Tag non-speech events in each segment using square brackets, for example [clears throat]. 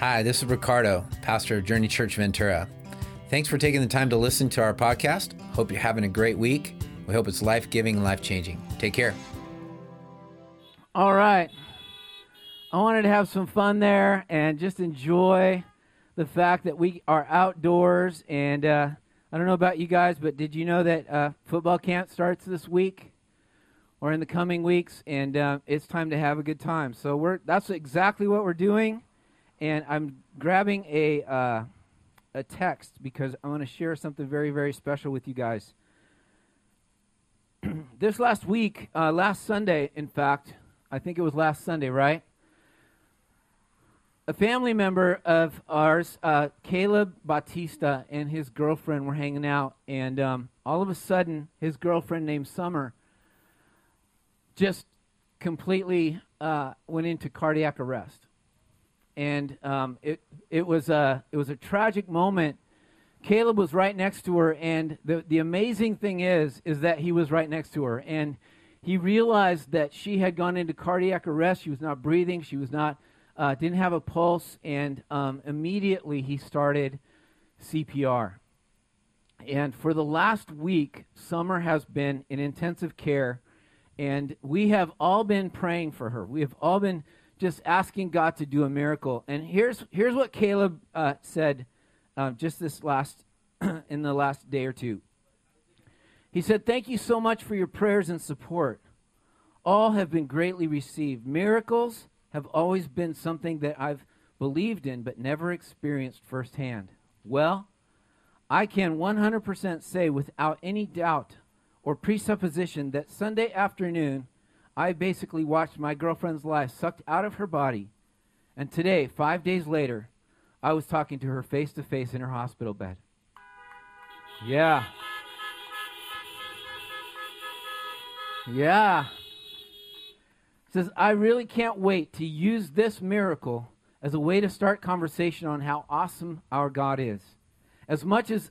Hi, this is Ricardo, pastor of Journey Church Ventura. Thanks for taking the time to listen to our podcast. Hope you're having a great week. We hope it's life giving and life changing. Take care. All right. I wanted to have some fun there and just enjoy the fact that we are outdoors. And uh, I don't know about you guys, but did you know that uh, football camp starts this week or in the coming weeks? And uh, it's time to have a good time. So we're that's exactly what we're doing. And I'm grabbing a uh, a text because I want to share something very very special with you guys. [clears throat] this last week, uh, last Sunday, in fact, I think it was last Sunday, right? a family member of ours, uh, Caleb Batista, and his girlfriend were hanging out, and um, all of a sudden, his girlfriend named Summer just completely uh, went into cardiac arrest, and um, it it was a it was a tragic moment. Caleb was right next to her, and the the amazing thing is is that he was right next to her, and he realized that she had gone into cardiac arrest. She was not breathing. She was not uh, didn't have a pulse, and um, immediately he started CPR. And for the last week, Summer has been in intensive care, and we have all been praying for her. We have all been just asking God to do a miracle. And here's here's what Caleb uh, said uh, just this last [clears throat] in the last day or two. He said, "Thank you so much for your prayers and support. All have been greatly received. Miracles." have always been something that I've believed in but never experienced firsthand. Well, I can 100% say without any doubt or presupposition that Sunday afternoon I basically watched my girlfriend's life sucked out of her body. And today, five days later, I was talking to her face to face in her hospital bed. Yeah. Yeah says, I really can't wait to use this miracle as a way to start conversation on how awesome our God is. As much as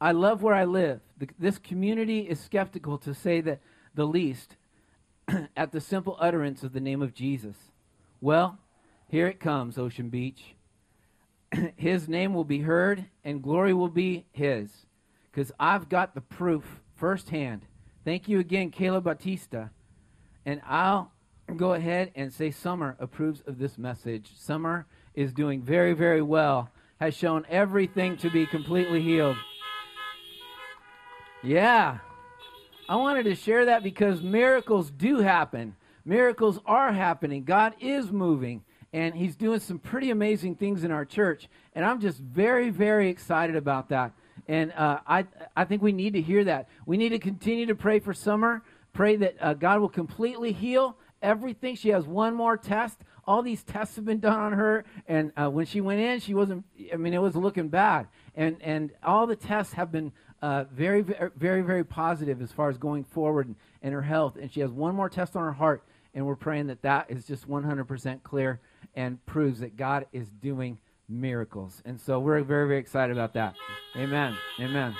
I love where I live, the, this community is skeptical to say that the least [clears throat] at the simple utterance of the name of Jesus. Well, here it comes, Ocean Beach. [clears throat] his name will be heard and glory will be his because I've got the proof firsthand. Thank you again, Caleb Batista. And I'll go ahead and say Summer approves of this message. Summer is doing very, very well, has shown everything to be completely healed. Yeah. I wanted to share that because miracles do happen. Miracles are happening. God is moving, and He's doing some pretty amazing things in our church. And I'm just very, very excited about that. And uh, I, I think we need to hear that. We need to continue to pray for Summer, pray that uh, God will completely heal everything. She has one more test. All these tests have been done on her, and uh, when she went in, she wasn't. I mean, it was looking bad, and and all the tests have been uh, very, very, very positive as far as going forward in her health. And she has one more test on her heart, and we're praying that that is just 100% clear and proves that God is doing miracles. And so we're very, very excited about that. Amen. Amen.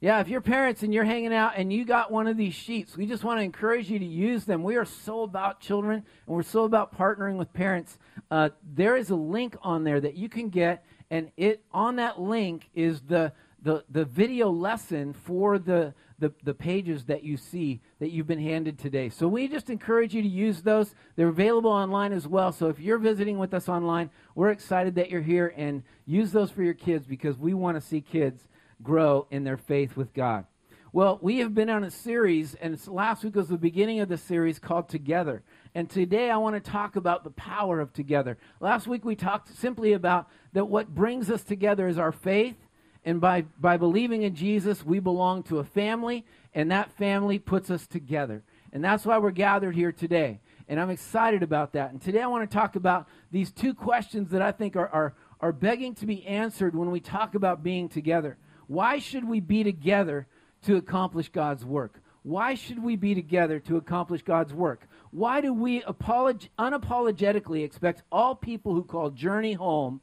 Yeah, if you're parents and you're hanging out and you got one of these sheets, we just want to encourage you to use them. We are so about children and we're so about partnering with parents. Uh, there is a link on there that you can get, and it on that link is the the, the video lesson for the, the, the pages that you see that you've been handed today. So we just encourage you to use those. They're available online as well. So if you're visiting with us online, we're excited that you're here and use those for your kids because we want to see kids grow in their faith with God. Well, we have been on a series, and last week was the beginning of the series called Together. And today I want to talk about the power of together. Last week we talked simply about that what brings us together is our faith. And by, by believing in Jesus, we belong to a family, and that family puts us together. And that's why we're gathered here today. And I'm excited about that. And today I want to talk about these two questions that I think are, are, are begging to be answered when we talk about being together. Why should we be together to accomplish God's work? Why should we be together to accomplish God's work? Why do we apolog- unapologetically expect all people who call Journey home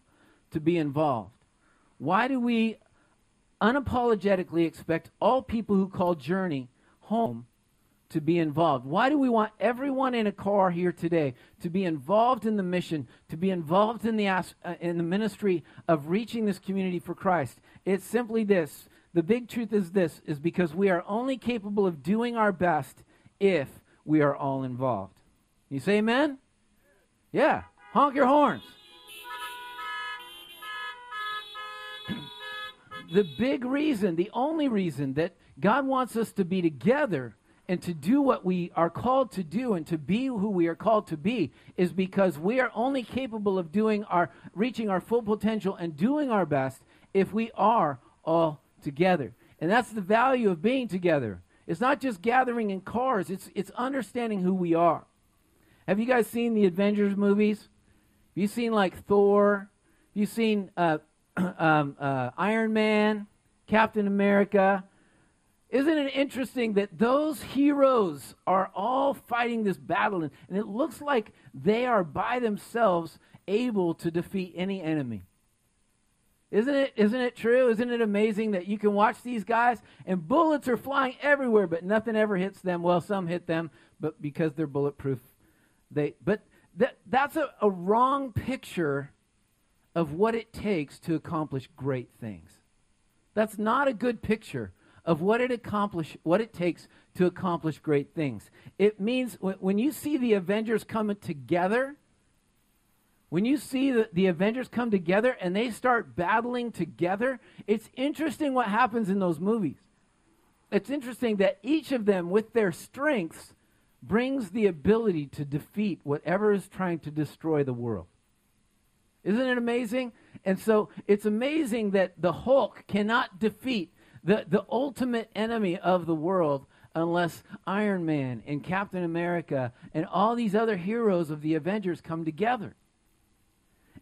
to be involved? Why do we unapologetically expect all people who call Journey home to be involved? Why do we want everyone in a car here today to be involved in the mission, to be involved in the, uh, in the ministry of reaching this community for Christ? It's simply this. The big truth is this is because we are only capable of doing our best if we are all involved. You say amen? Yeah. Honk your horns. [clears throat] the big reason, the only reason that God wants us to be together and to do what we are called to do and to be who we are called to be is because we are only capable of doing our reaching our full potential and doing our best if we are all together. And that's the value of being together. It's not just gathering in cars, it's it's understanding who we are. Have you guys seen the Avengers movies? Have you seen like Thor? Have you seen uh, [clears throat] um, uh, Iron Man, Captain America? Isn't it interesting that those heroes are all fighting this battle, and, and it looks like they are by themselves able to defeat any enemy? Isn't it, isn't it true? Isn't it amazing that you can watch these guys and bullets are flying everywhere, but nothing ever hits them? Well, some hit them, but because they're bulletproof, they. But that, that's a, a wrong picture of what it takes to accomplish great things. That's not a good picture of what it accomplish what it takes to accomplish great things. It means when, when you see the Avengers coming together, when you see the, the Avengers come together and they start battling together, it's interesting what happens in those movies. It's interesting that each of them, with their strengths, brings the ability to defeat whatever is trying to destroy the world. Isn't it amazing? And so it's amazing that the Hulk cannot defeat the, the ultimate enemy of the world unless Iron Man and Captain America and all these other heroes of the Avengers come together.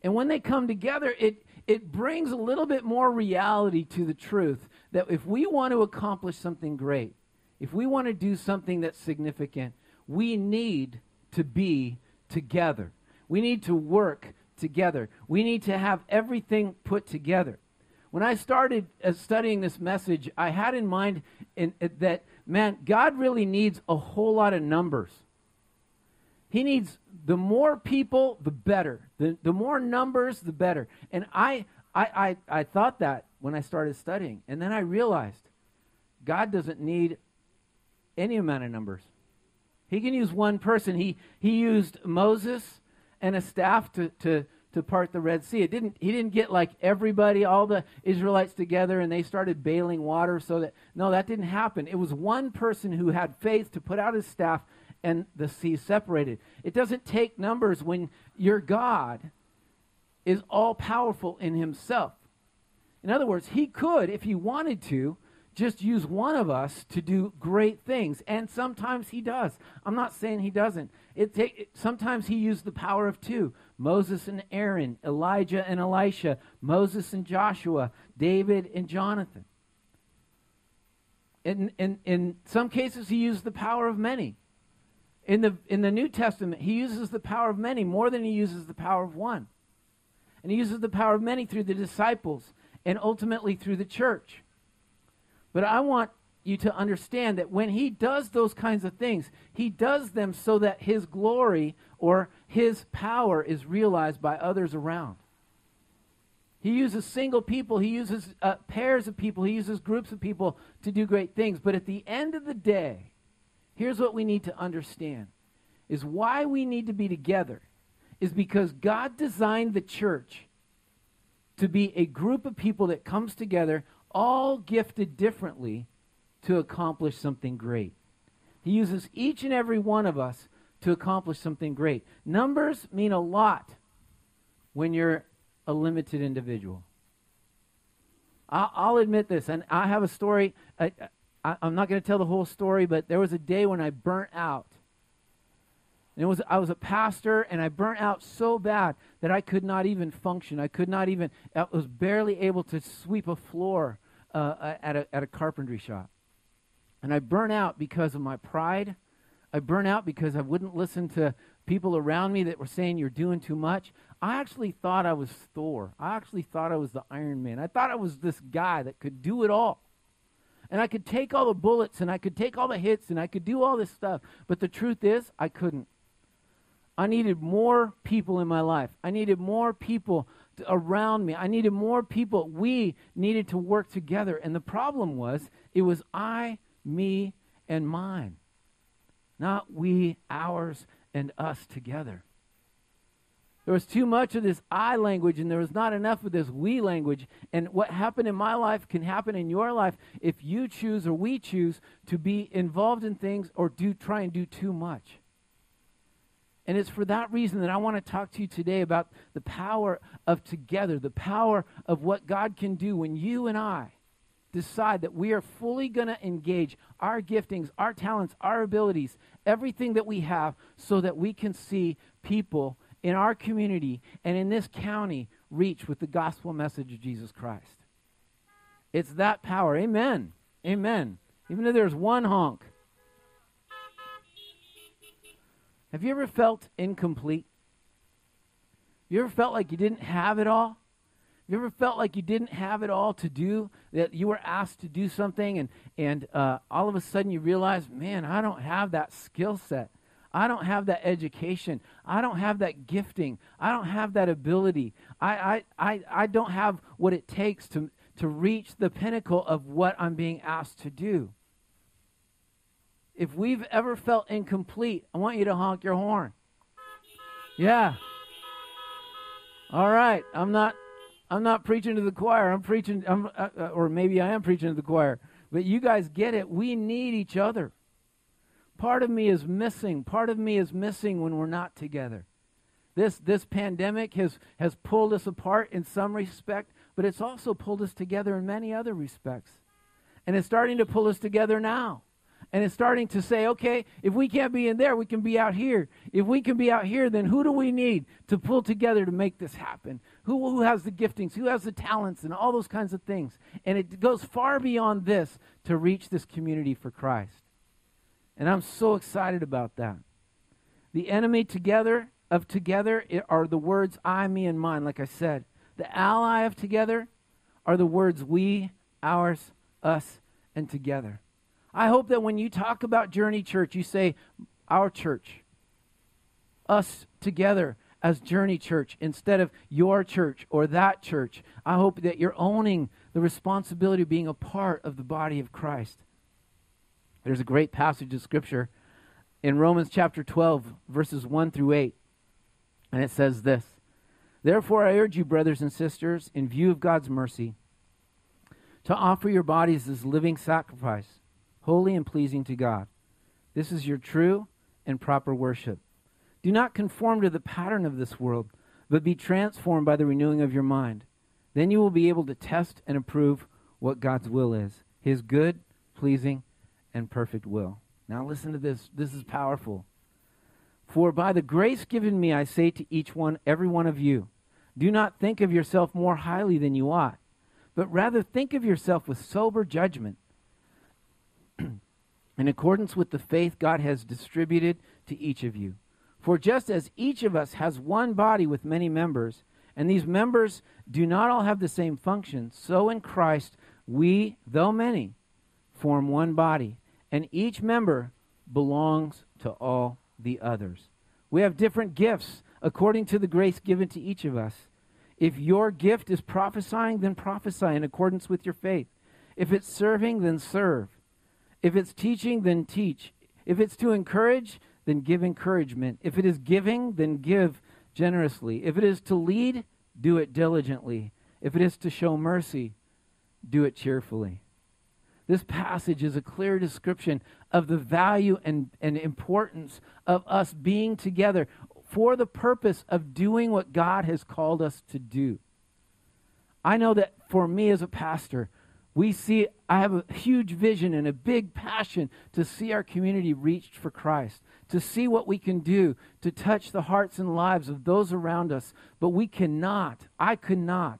And when they come together, it, it brings a little bit more reality to the truth that if we want to accomplish something great, if we want to do something that's significant, we need to be together. We need to work together. We need to have everything put together. When I started uh, studying this message, I had in mind in, in, that, man, God really needs a whole lot of numbers. He needs the more people, the better. The, the more numbers, the better. And I, I, I, I thought that when I started studying. And then I realized God doesn't need any amount of numbers. He can use one person. He, he used Moses and a staff to, to, to part the Red Sea. It didn't, he didn't get like everybody, all the Israelites together and they started bailing water so that, no, that didn't happen. It was one person who had faith to put out his staff and the sea separated. It doesn't take numbers when your God is all powerful in himself. In other words, he could, if he wanted to, just use one of us to do great things. And sometimes he does. I'm not saying he doesn't. It take, sometimes he used the power of two Moses and Aaron, Elijah and Elisha, Moses and Joshua, David and Jonathan. In, in, in some cases, he used the power of many. In the, in the New Testament, he uses the power of many more than he uses the power of one. And he uses the power of many through the disciples and ultimately through the church. But I want you to understand that when he does those kinds of things, he does them so that his glory or his power is realized by others around. He uses single people, he uses uh, pairs of people, he uses groups of people to do great things. But at the end of the day, Here's what we need to understand is why we need to be together is because God designed the church to be a group of people that comes together all gifted differently to accomplish something great. He uses each and every one of us to accomplish something great. Numbers mean a lot when you're a limited individual. I'll, admit this, and I have a story. I, am not going to tell the whole story, but there was a day when I burnt out. And it was I was a pastor, and I burnt out so bad that I could not even function. I could not even. I was barely able to sweep a floor uh, at a at a carpentry shop. And I burnt out because of my pride. I burnt out because I wouldn't listen to people around me that were saying you're doing too much. I actually thought I was Thor. I actually thought I was the Iron Man. I thought I was this guy that could do it all. And I could take all the bullets and I could take all the hits and I could do all this stuff. But the truth is, I couldn't. I needed more people in my life. I needed more people around me. I needed more people. We needed to work together. And the problem was, it was I, me, and mine, not we, ours, and us together. There was too much of this I language, and there was not enough of this we language. And what happened in my life can happen in your life if you choose or we choose to be involved in things or do try and do too much. And it's for that reason that I want to talk to you today about the power of together, the power of what God can do when you and I decide that we are fully going to engage our giftings, our talents, our abilities, everything that we have, so that we can see people in our community and in this county reach with the gospel message of Jesus Christ. It's that power. Amen. Amen. Even if there's one honk. Have you ever felt incomplete? You ever felt like you didn't have it all? You ever felt like you didn't have it all to do, that you were asked to do something, and, and uh, all of a sudden you realize, man, I don't have that skill set. I don't have that education. I don't have that gifting. I don't have that ability. I, I, I, I don't have what it takes to, to reach the pinnacle of what I'm being asked to do. If we've ever felt incomplete, I want you to honk your horn. Yeah. All right. I'm not I'm not preaching to the choir. I'm preaching I'm, uh, uh, or maybe I am preaching to the choir. But you guys get it. We need each other. Part of me is missing. Part of me is missing when we're not together. This this pandemic has has pulled us apart in some respect, but it's also pulled us together in many other respects. And it's starting to pull us together now and it's starting to say, okay, if we can't be in there, we can be out here. If we can be out here, then who do we need to pull together to make this happen? Who, who has the giftings? Who has the talents? And all those kinds of things. And it goes far beyond this to reach this community for Christ. And I'm so excited about that. The enemy together of together are the words I, me, and mine, like I said. The ally of together are the words we, ours, us, and together. I hope that when you talk about Journey Church, you say our church, us together as Journey Church instead of your church or that church. I hope that you're owning the responsibility of being a part of the body of Christ. There's a great passage of Scripture in Romans chapter 12, verses 1 through 8. And it says this Therefore, I urge you, brothers and sisters, in view of God's mercy, to offer your bodies as living sacrifice holy and pleasing to God. This is your true and proper worship. Do not conform to the pattern of this world, but be transformed by the renewing of your mind. Then you will be able to test and approve what God's will is his good, pleasing, and perfect will. Now listen to this. This is powerful. For by the grace given me, I say to each one, every one of you, do not think of yourself more highly than you ought, but rather think of yourself with sober judgment [clears throat] in accordance with the faith God has distributed to each of you. For just as each of us has one body with many members, and these members do not all have the same function, so in Christ we, though many, form one body, and each member belongs to all the others. We have different gifts according to the grace given to each of us. If your gift is prophesying, then prophesy in accordance with your faith. If it's serving, then serve. If it's teaching, then teach. If it's to encourage, then give encouragement. If it is giving, then give generously. If it is to lead, do it diligently. If it is to show mercy, do it cheerfully. This passage is a clear description of the value and, and importance of us being together for the purpose of doing what God has called us to do. I know that for me as a pastor, we see, I have a huge vision and a big passion to see our community reached for Christ, to see what we can do to touch the hearts and lives of those around us. But we cannot, I could not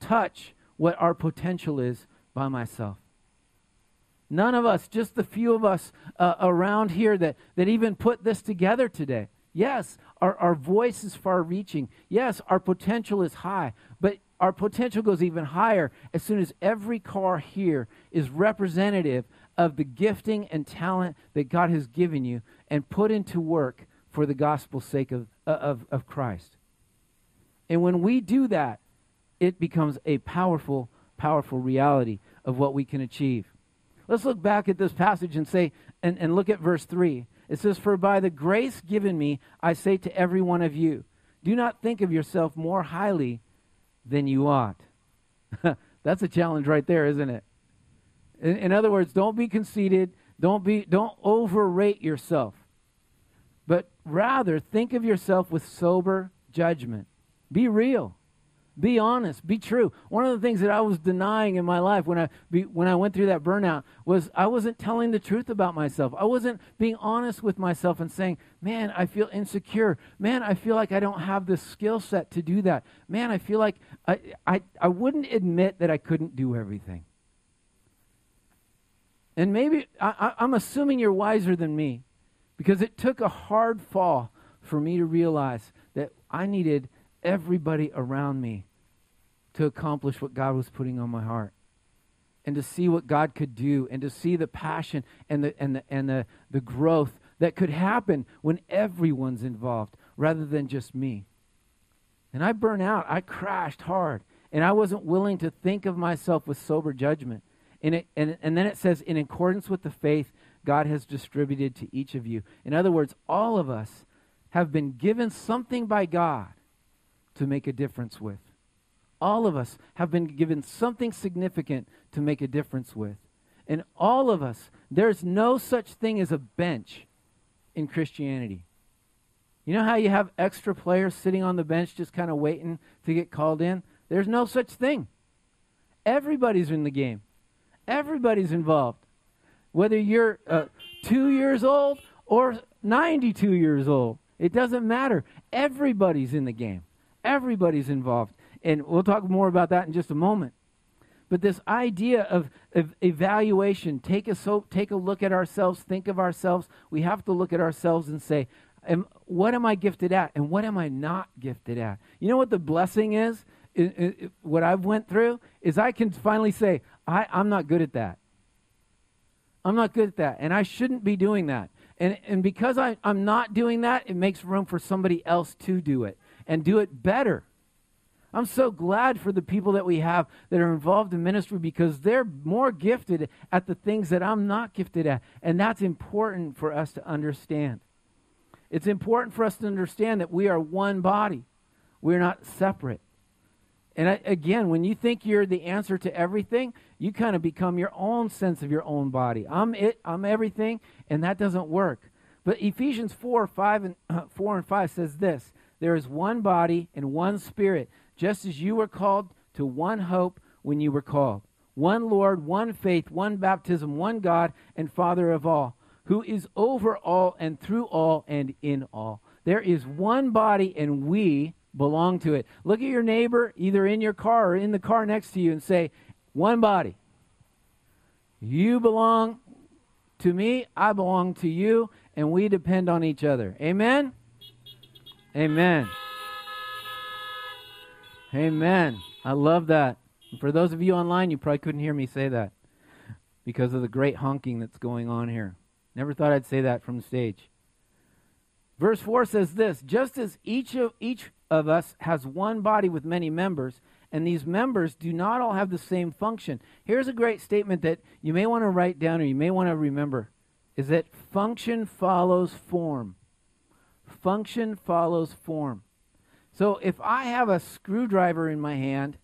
touch what our potential is by myself. None of us, just the few of us uh, around here that, that even put this together today. Yes, our, our voice is far reaching. Yes, our potential is high. But our potential goes even higher as soon as every car here is representative of the gifting and talent that God has given you and put into work for the gospel's sake of, of, of Christ. And when we do that, it becomes a powerful, powerful reality of what we can achieve. Let's look back at this passage and say, and, and look at verse 3. It says, For by the grace given me, I say to every one of you, do not think of yourself more highly than you ought. [laughs] That's a challenge right there, isn't it? In, in other words, don't be conceited, don't be don't overrate yourself. But rather think of yourself with sober judgment. Be real. Be honest. Be true. One of the things that I was denying in my life when I be, when I went through that burnout was I wasn't telling the truth about myself. I wasn't being honest with myself and saying, "Man, I feel insecure. Man, I feel like I don't have the skill set to do that. Man, I feel like I, I I wouldn't admit that I couldn't do everything." And maybe I, I'm assuming you're wiser than me because it took a hard fall for me to realize that I needed everybody around me to accomplish what God was putting on my heart and to see what God could do and to see the passion and the and the and the, the growth that could happen when everyone's involved rather than just me. And I burned out. I crashed hard. And I wasn't willing to think of myself with sober judgment. And, it, and, and then it says, in accordance with the faith God has distributed to each of you. In other words, all of us have been given something by God to make a difference with. All of us have been given something significant to make a difference with. And all of us, there's no such thing as a bench in Christianity. You know how you have extra players sitting on the bench just kind of waiting to get called in? There's no such thing. Everybody's in the game, everybody's involved. Whether you're uh, two years old or 92 years old, it doesn't matter. Everybody's in the game, everybody's involved. And we'll talk more about that in just a moment. But this idea of, of evaluation, take a, so, take a look at ourselves, think of ourselves. We have to look at ourselves and say, am, what am I gifted at and what am I not gifted at? You know what the blessing is? It, it, what I've went through is I can finally say, I, I'm not good at that. I'm not good at that. And I shouldn't be doing that. And, and because I, I'm not doing that, it makes room for somebody else to do it and do it better. I'm so glad for the people that we have that are involved in ministry because they're more gifted at the things that I'm not gifted at. And that's important for us to understand. It's important for us to understand that we are one body, we're not separate. And I, again, when you think you're the answer to everything, you kind of become your own sense of your own body. I'm it, I'm everything, and that doesn't work. But Ephesians 4, 5 and, uh, [clears throat] 4 and 5 says this There is one body and one spirit just as you were called to one hope when you were called. One Lord, one faith, one baptism, one God and Father of all, who is over all and through all and in all. There is one body and we belong to it. Look at your neighbor, either in your car or in the car next to you, and say, One body. You belong to me, I belong to you, and we depend on each other. Amen? Amen. Amen. I love that. For those of you online, you probably couldn't hear me say that because of the great honking that's going on here. Never thought I'd say that from the stage. Verse 4 says this Just as each of, each of us has one body with many members, and these members do not all have the same function. Here's a great statement that you may want to write down or you may want to remember is that function follows form. Function follows form. So if I have a screwdriver in my hand,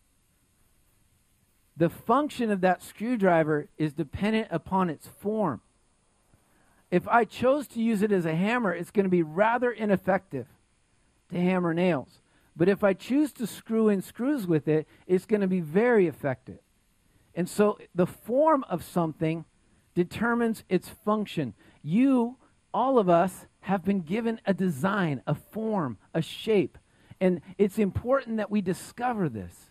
the function of that screwdriver is dependent upon its form. If I chose to use it as a hammer, it's going to be rather ineffective to hammer nails. But if I choose to screw in screws with it, it's going to be very effective. And so the form of something determines its function. You, all of us, have been given a design, a form, a shape. And it's important that we discover this.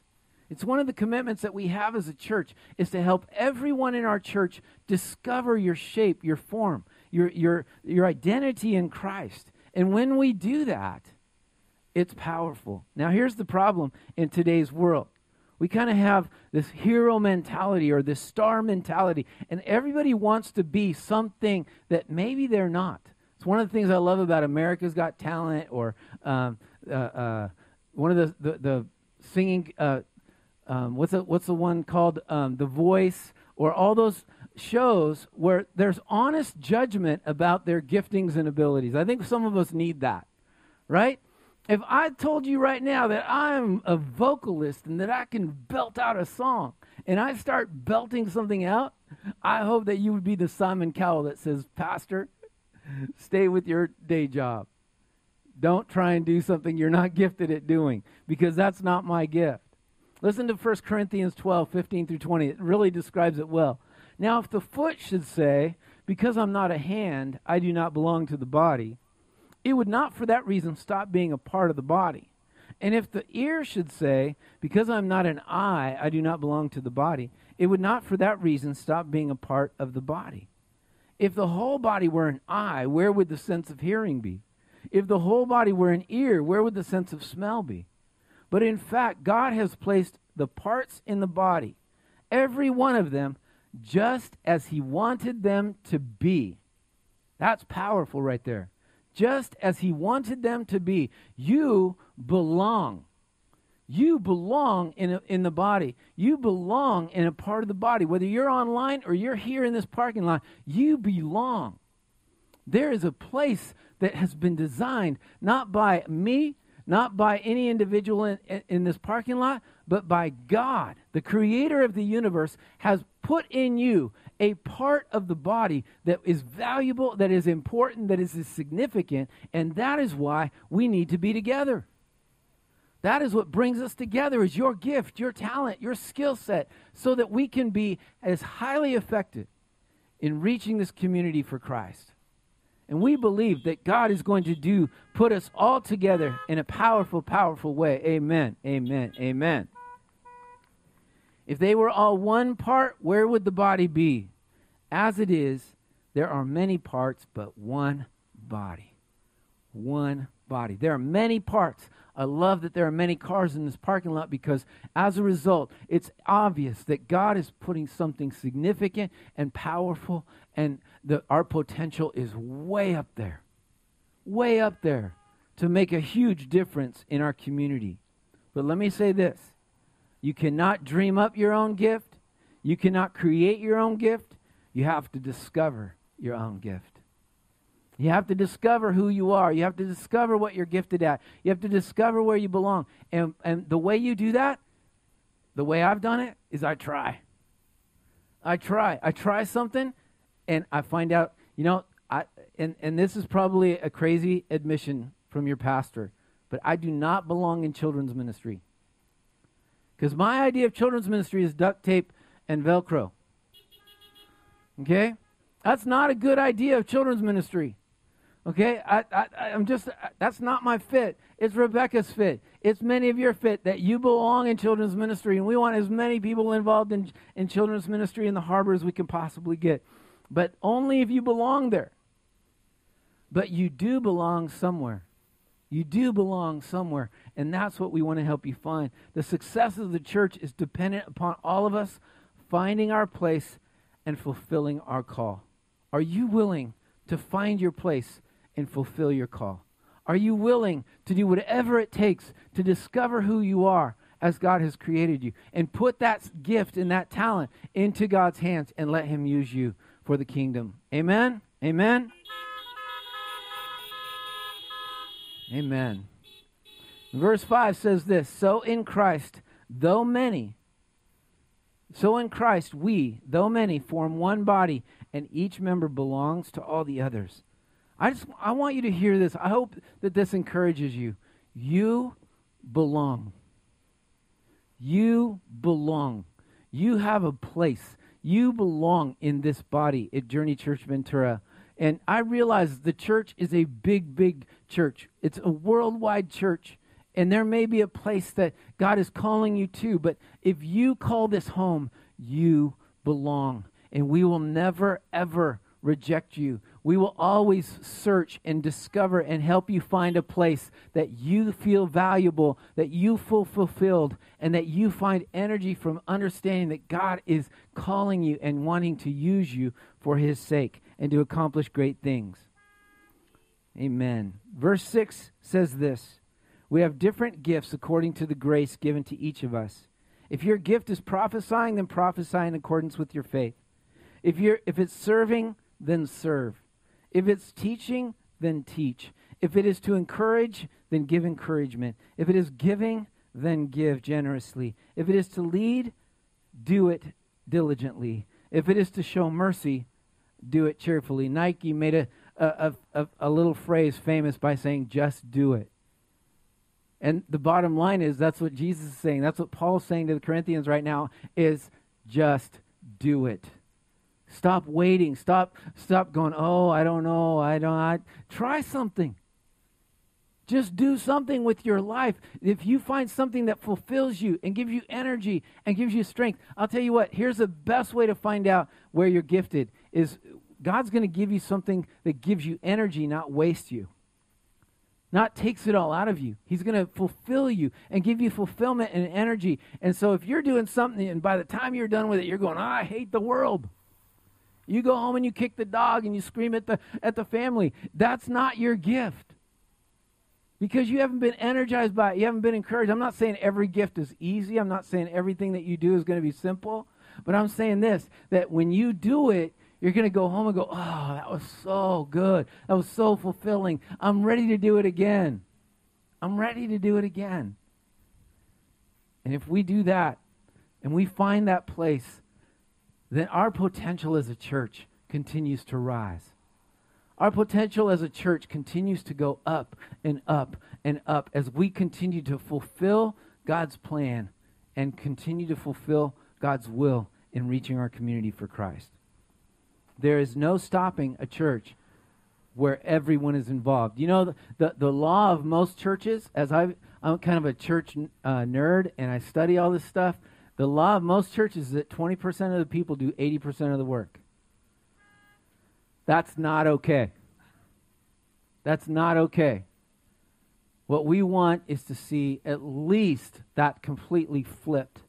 It's one of the commitments that we have as a church is to help everyone in our church discover your shape, your form, your, your, your identity in Christ. And when we do that, it's powerful. Now, here's the problem in today's world We kind of have this hero mentality or this star mentality, and everybody wants to be something that maybe they're not. It's one of the things I love about America's Got Talent or um, uh, uh, one of the, the, the singing, uh, um, what's, the, what's the one called? Um, the Voice, or all those shows where there's honest judgment about their giftings and abilities. I think some of us need that, right? If I told you right now that I'm a vocalist and that I can belt out a song, and I start belting something out, I hope that you would be the Simon Cowell that says, Pastor, [laughs] stay with your day job. Don't try and do something you're not [laughs] gifted at doing because that's not my gift. Listen to 1 Corinthians 12, 15 through 20. It really describes it well. Now, if the foot should say, Because I'm not a hand, I do not belong to the body, it would not for that reason stop being a part of the body. And if the ear should say, Because I'm not an eye, I do not belong to the body, it would not for that reason stop being a part of the body. If the whole body were an eye, where would the sense of hearing be? If the whole body were an ear, where would the sense of smell be? But in fact, God has placed the parts in the body, every one of them, just as He wanted them to be. That's powerful right there. Just as He wanted them to be. You belong. You belong in, a, in the body. You belong in a part of the body. Whether you're online or you're here in this parking lot, you belong. There is a place that has been designed not by me, not by any individual in, in, this parking lot, but by God, the creator of the universe, has put in you a part of the body that is valuable, that is important, that is significant, and that is why we need to be together. That is what brings us together is your gift, your talent, your skill set, so that we can be as highly effective in reaching this community for Christ. And we believe that God is going to do put us all together in a powerful, powerful way. Amen. Amen. Amen. If they were all one part, where would the body be? As it is, there are many parts, but one body. One body. There are many parts. I love that there are many cars in this parking lot because as a result, it's obvious that God is putting something significant and powerful, and the, our potential is way up there. Way up there to make a huge difference in our community. But let me say this you cannot dream up your own gift, you cannot create your own gift. You have to discover your own gift. You have to discover who you are. You have to discover what you're gifted at. You have to discover where you belong. And, and the way you do that, the way I've done it, is I try. I try. I try something and I find out, you know, I, and, and this is probably a crazy admission from your pastor, but I do not belong in children's ministry. Because my idea of children's ministry is duct tape and Velcro. Okay? That's not a good idea of children's ministry. Okay, I, I, I'm just, that's not my fit. It's Rebecca's fit. It's many of your fit that you belong in children's ministry, and we want as many people involved in, in children's ministry in the harbor as we can possibly get. But only if you belong there. But you do belong somewhere. You do belong somewhere, and that's what we want to help you find. The success of the church is dependent upon all of us finding our place and fulfilling our call. Are you willing to find your place and fulfill your call? Are you willing to do whatever it takes to discover who you are as God has created you and put that gift and that talent into God's hands and let Him use you for the kingdom? Amen? Amen? Amen. Verse 5 says this So in Christ, though many, so in Christ we, though many, form one body, and each member belongs to all the others. I just I want you to hear this. I hope that this encourages you. You belong. You belong. You have a place. You belong in this body at Journey Church Ventura. And I realize the church is a big, big church. It's a worldwide church. And there may be a place that God is calling you to, but if you call this home, you belong. And we will never, ever reject you. We will always search and discover and help you find a place that you feel valuable, that you feel fulfilled, and that you find energy from understanding that God is calling you and wanting to use you for His sake and to accomplish great things. Amen. Verse 6 says this We have different gifts according to the grace given to each of us. If your gift is prophesying, then prophesy in accordance with your faith. If, you're, if it's serving, then serve. If it's teaching, then teach. If it is to encourage, then give encouragement. If it is giving, then give generously. If it is to lead, do it diligently. If it is to show mercy, do it cheerfully. Nike made a, a, a, a, little phrase famous by saying, just do it. And the bottom line is that's what Jesus is saying. That's what Paul's saying to the Corinthians right now is just do it. Stop waiting. Stop stop going, "Oh, I don't know. I don't I try something." Just do something with your life. If you find something that fulfills you and gives you energy and gives you strength, I'll tell you what, here's the best way to find out where you're gifted is God's going to give you something that gives you energy, not waste you. Not takes it all out of you. He's going to fulfill you and give you fulfillment and energy. And so if you're doing something and by the time you're done with it, you're going, oh, I hate the world. You go home and you kick the dog and you scream at the, at the family. That's not your gift. Because you haven't been energized by it. You haven't been encouraged. I'm not saying every gift is easy. I'm not saying everything that you do is going to be simple. But I'm saying this that when you do it, you're going to go home and go, oh, that was so good. That was so fulfilling. I'm ready to do it again. I'm ready to do it again. And if we do that and we find that place then our potential as a church continues to rise. Our potential as a church continues to go up and up and up as we continue to fulfill God's plan and continue to fulfill God's will in reaching our community for Christ. There is no stopping a church where everyone is involved. You know, the, the, the law of most churches, as i am kind of a church uh, nerd and I study all this stuff, the law of most churches is that 20% of the people do 80% of the work. That's not okay. That's not okay. What we want is to see at least that completely flipped.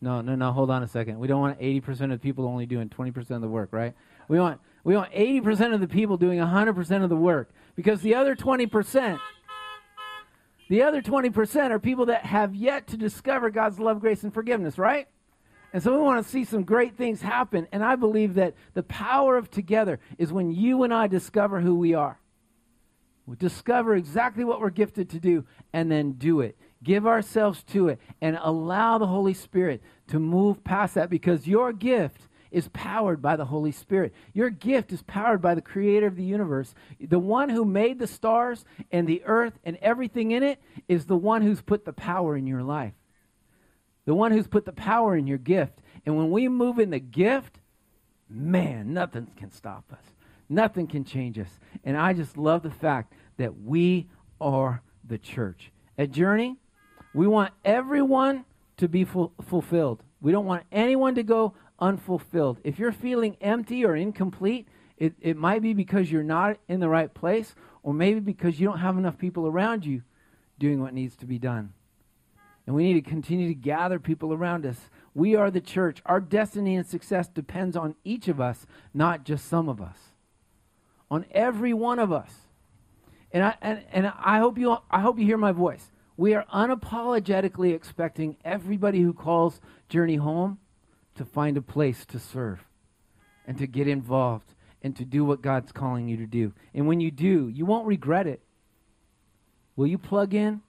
No, no, no, hold on a second. We don't want 80% of the people only doing 20% of the work, right? We want we want 80% of the people doing 100% of the work because the other 20% the other 20% are people that have yet to discover God's love, grace, and forgiveness, right? And so we want to see some great things happen. And I believe that the power of together is when you and I discover who we are. We discover exactly what we're gifted to do and then do it. Give ourselves to it and allow the Holy Spirit to move past that because your gift is powered by the Holy Spirit. Your gift is powered by the creator of the universe. The one who made the stars and the earth and everything in it is the one who's put the power in your life. The one who's put the power in your gift. And when we move in the gift, man, nothing can stop us. Nothing can change us. And I just love the fact that we are the church. At Journey, we want everyone to be ful- fulfilled. We don't want anyone to go unfulfilled. If you're feeling empty or incomplete, it, it might be because you're not in the right place, or maybe because you don't have enough people around you doing what needs to be done. And we need to continue to gather people around us. We are the church. Our destiny and success depends on each of us, not just some of us. On every one of us. And I, and, and I, hope you, I hope you hear my voice. We are unapologetically expecting everybody who calls Journey home to find a place to serve and to get involved and to do what God's calling you to do. And when you do, you won't regret it. Will you plug in?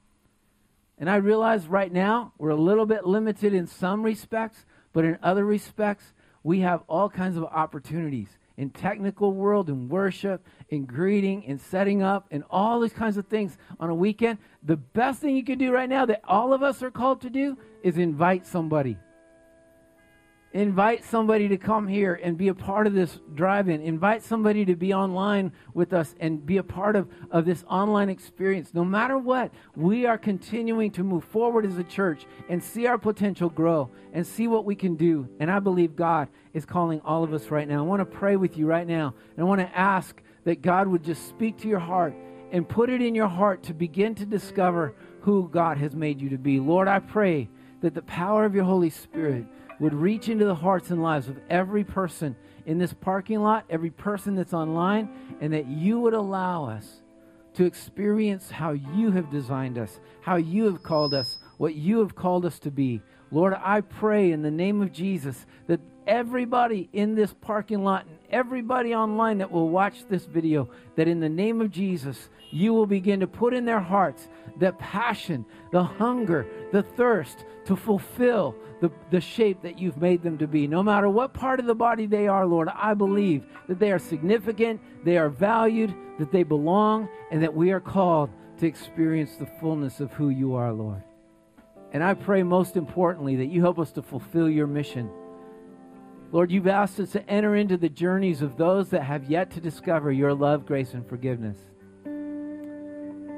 And I realize right now we're a little bit limited in some respects, but in other respects, we have all kinds of opportunities in technical world, in worship, in greeting, in setting up, and all these kinds of things on a weekend. The best thing you can do right now that all of us are called to do is invite somebody Invite somebody to come here and be a part of this drive in. Invite somebody to be online with us and be a part of, of this online experience. No matter what, we are continuing to move forward as a church and see our potential grow and see what we can do. And I believe God is calling all of us right now. I want to pray with you right now. And I want to ask that God would just speak to your heart and put it in your heart to begin to discover who God has made you to be. Lord, I pray that the power of your Holy Spirit would reach into the hearts and lives of every person in this parking lot, every person that's online, and that you would allow us to experience how you have designed us, how you have called us, what you have called us to be. Lord, I pray in the name of Jesus that everybody in this parking lot and everybody online that will watch this video, that in the name of Jesus, you will begin to put in their hearts the passion, the hunger, the thirst to fulfill the, the shape that you've made them to be. No matter what part of the body they are, Lord, I believe that they are significant, they are valued, that they belong, and that we are called to experience the fullness of who you are, Lord. And I pray most importantly that you help us to fulfill your mission. Lord, you've asked us to enter into the journeys of those that have yet to discover your love, grace, and forgiveness.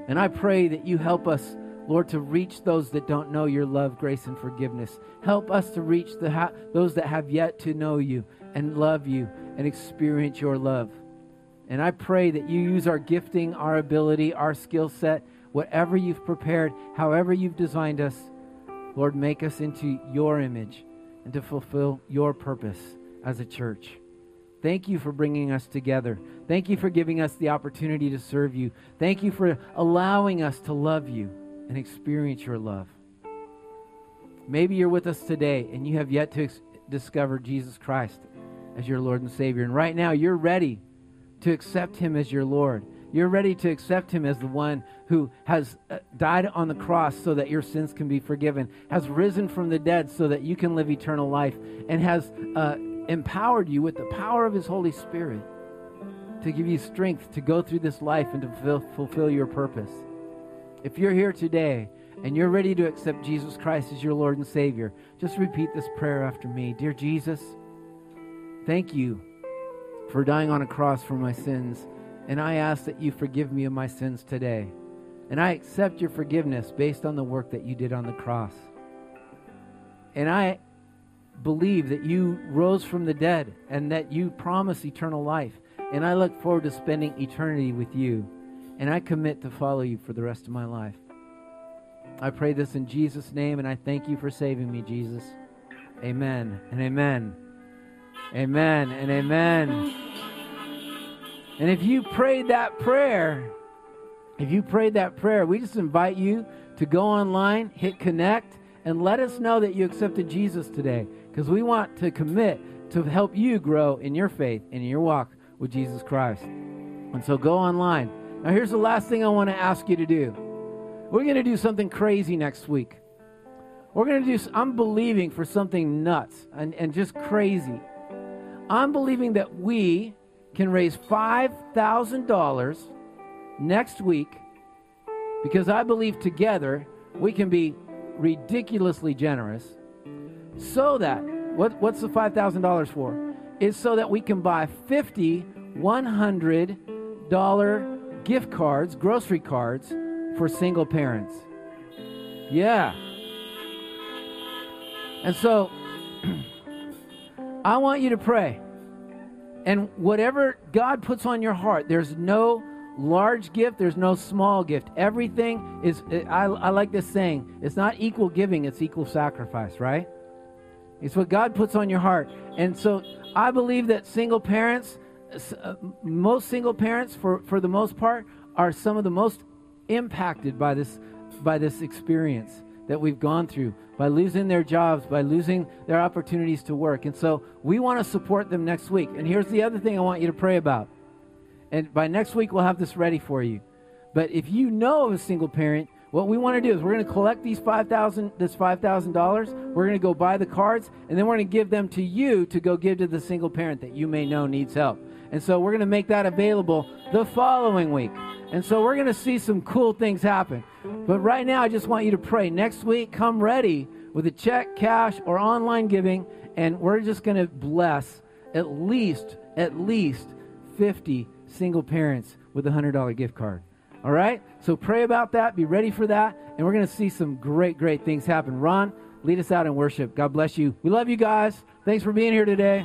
And I pray that you help us, Lord, to reach those that don't know your love, grace, and forgiveness. Help us to reach the ha- those that have yet to know you and love you and experience your love. And I pray that you use our gifting, our ability, our skill set, whatever you've prepared, however you've designed us. Lord, make us into your image and to fulfill your purpose as a church. Thank you for bringing us together. Thank you for giving us the opportunity to serve you. Thank you for allowing us to love you and experience your love. Maybe you're with us today and you have yet to ex- discover Jesus Christ as your Lord and Savior. And right now, you're ready to accept Him as your Lord. You're ready to accept Him as the one who has uh, died on the cross so that your sins can be forgiven, has risen from the dead so that you can live eternal life, and has. Uh, empowered you with the power of His Holy Spirit to give you strength to go through this life and to fulfill, fulfill your purpose. If you're here today and you're ready to accept Jesus Christ as your Lord and Savior, just repeat this prayer after me. Dear Jesus, thank you for dying on a cross for my sins, and I ask that you forgive me of my sins today. And I accept your forgiveness based on the work that you did on the cross. And I believe that you rose from the dead and that you promise eternal life. And I look forward to spending eternity with you. And I commit to follow you for the rest of my life. I pray this in Jesus' name, and I thank you for saving me, Jesus. Amen and amen. Amen and amen. And if you prayed that prayer, if you prayed that prayer, we just invite you to go online, hit connect, and let us know that you accepted Jesus today because we want to commit to help you grow in your faith and in your walk with Jesus Christ. And so go online. Now, here's the last thing I want to ask you to do. We're going to do something crazy next week. We're going to do, I'm believing for something nuts and, and just crazy. I'm believing that we can raise $5,000 next week because I believe together we can be ridiculously generous so that what, what's the $5,000 for? Is so that we can buy 50 $100 gift cards, grocery cards for single parents. Yeah. And so [clears throat] I want you to pray. And whatever God puts on your heart, there's no large gift, there's no small gift. Everything is, I, I like this saying, it's not equal giving, it's equal sacrifice, right? It's what God puts on your heart. And so I believe that single parents, Uh, most single parents, for, for the most part, are some of the most impacted by this, by this experience that we've gone through, by losing their jobs, by losing their opportunities to work. And so we want to support them next week. And here's the other thing I want you to pray about. And by next week, we'll have this ready for you. But if you know of a single parent, what we want to do is we're going to collect these five thousand this five thousand dollars. We're going to go buy the cards, and then we're going to give them to you to go give to the single parent that you may know needs help. And so we're going to make that available the following week. And so we're going to see some cool things happen. But right now, I just want you to pray. Next week, come ready with a check, cash, or online giving, and we're just going to bless at least, at least 50 single parents with a $100 gift card. All right? So pray about that. Be ready for that. And we're going to see some great, great things happen. Ron, lead us out in worship. God bless you. We love you guys. Thanks for being here today.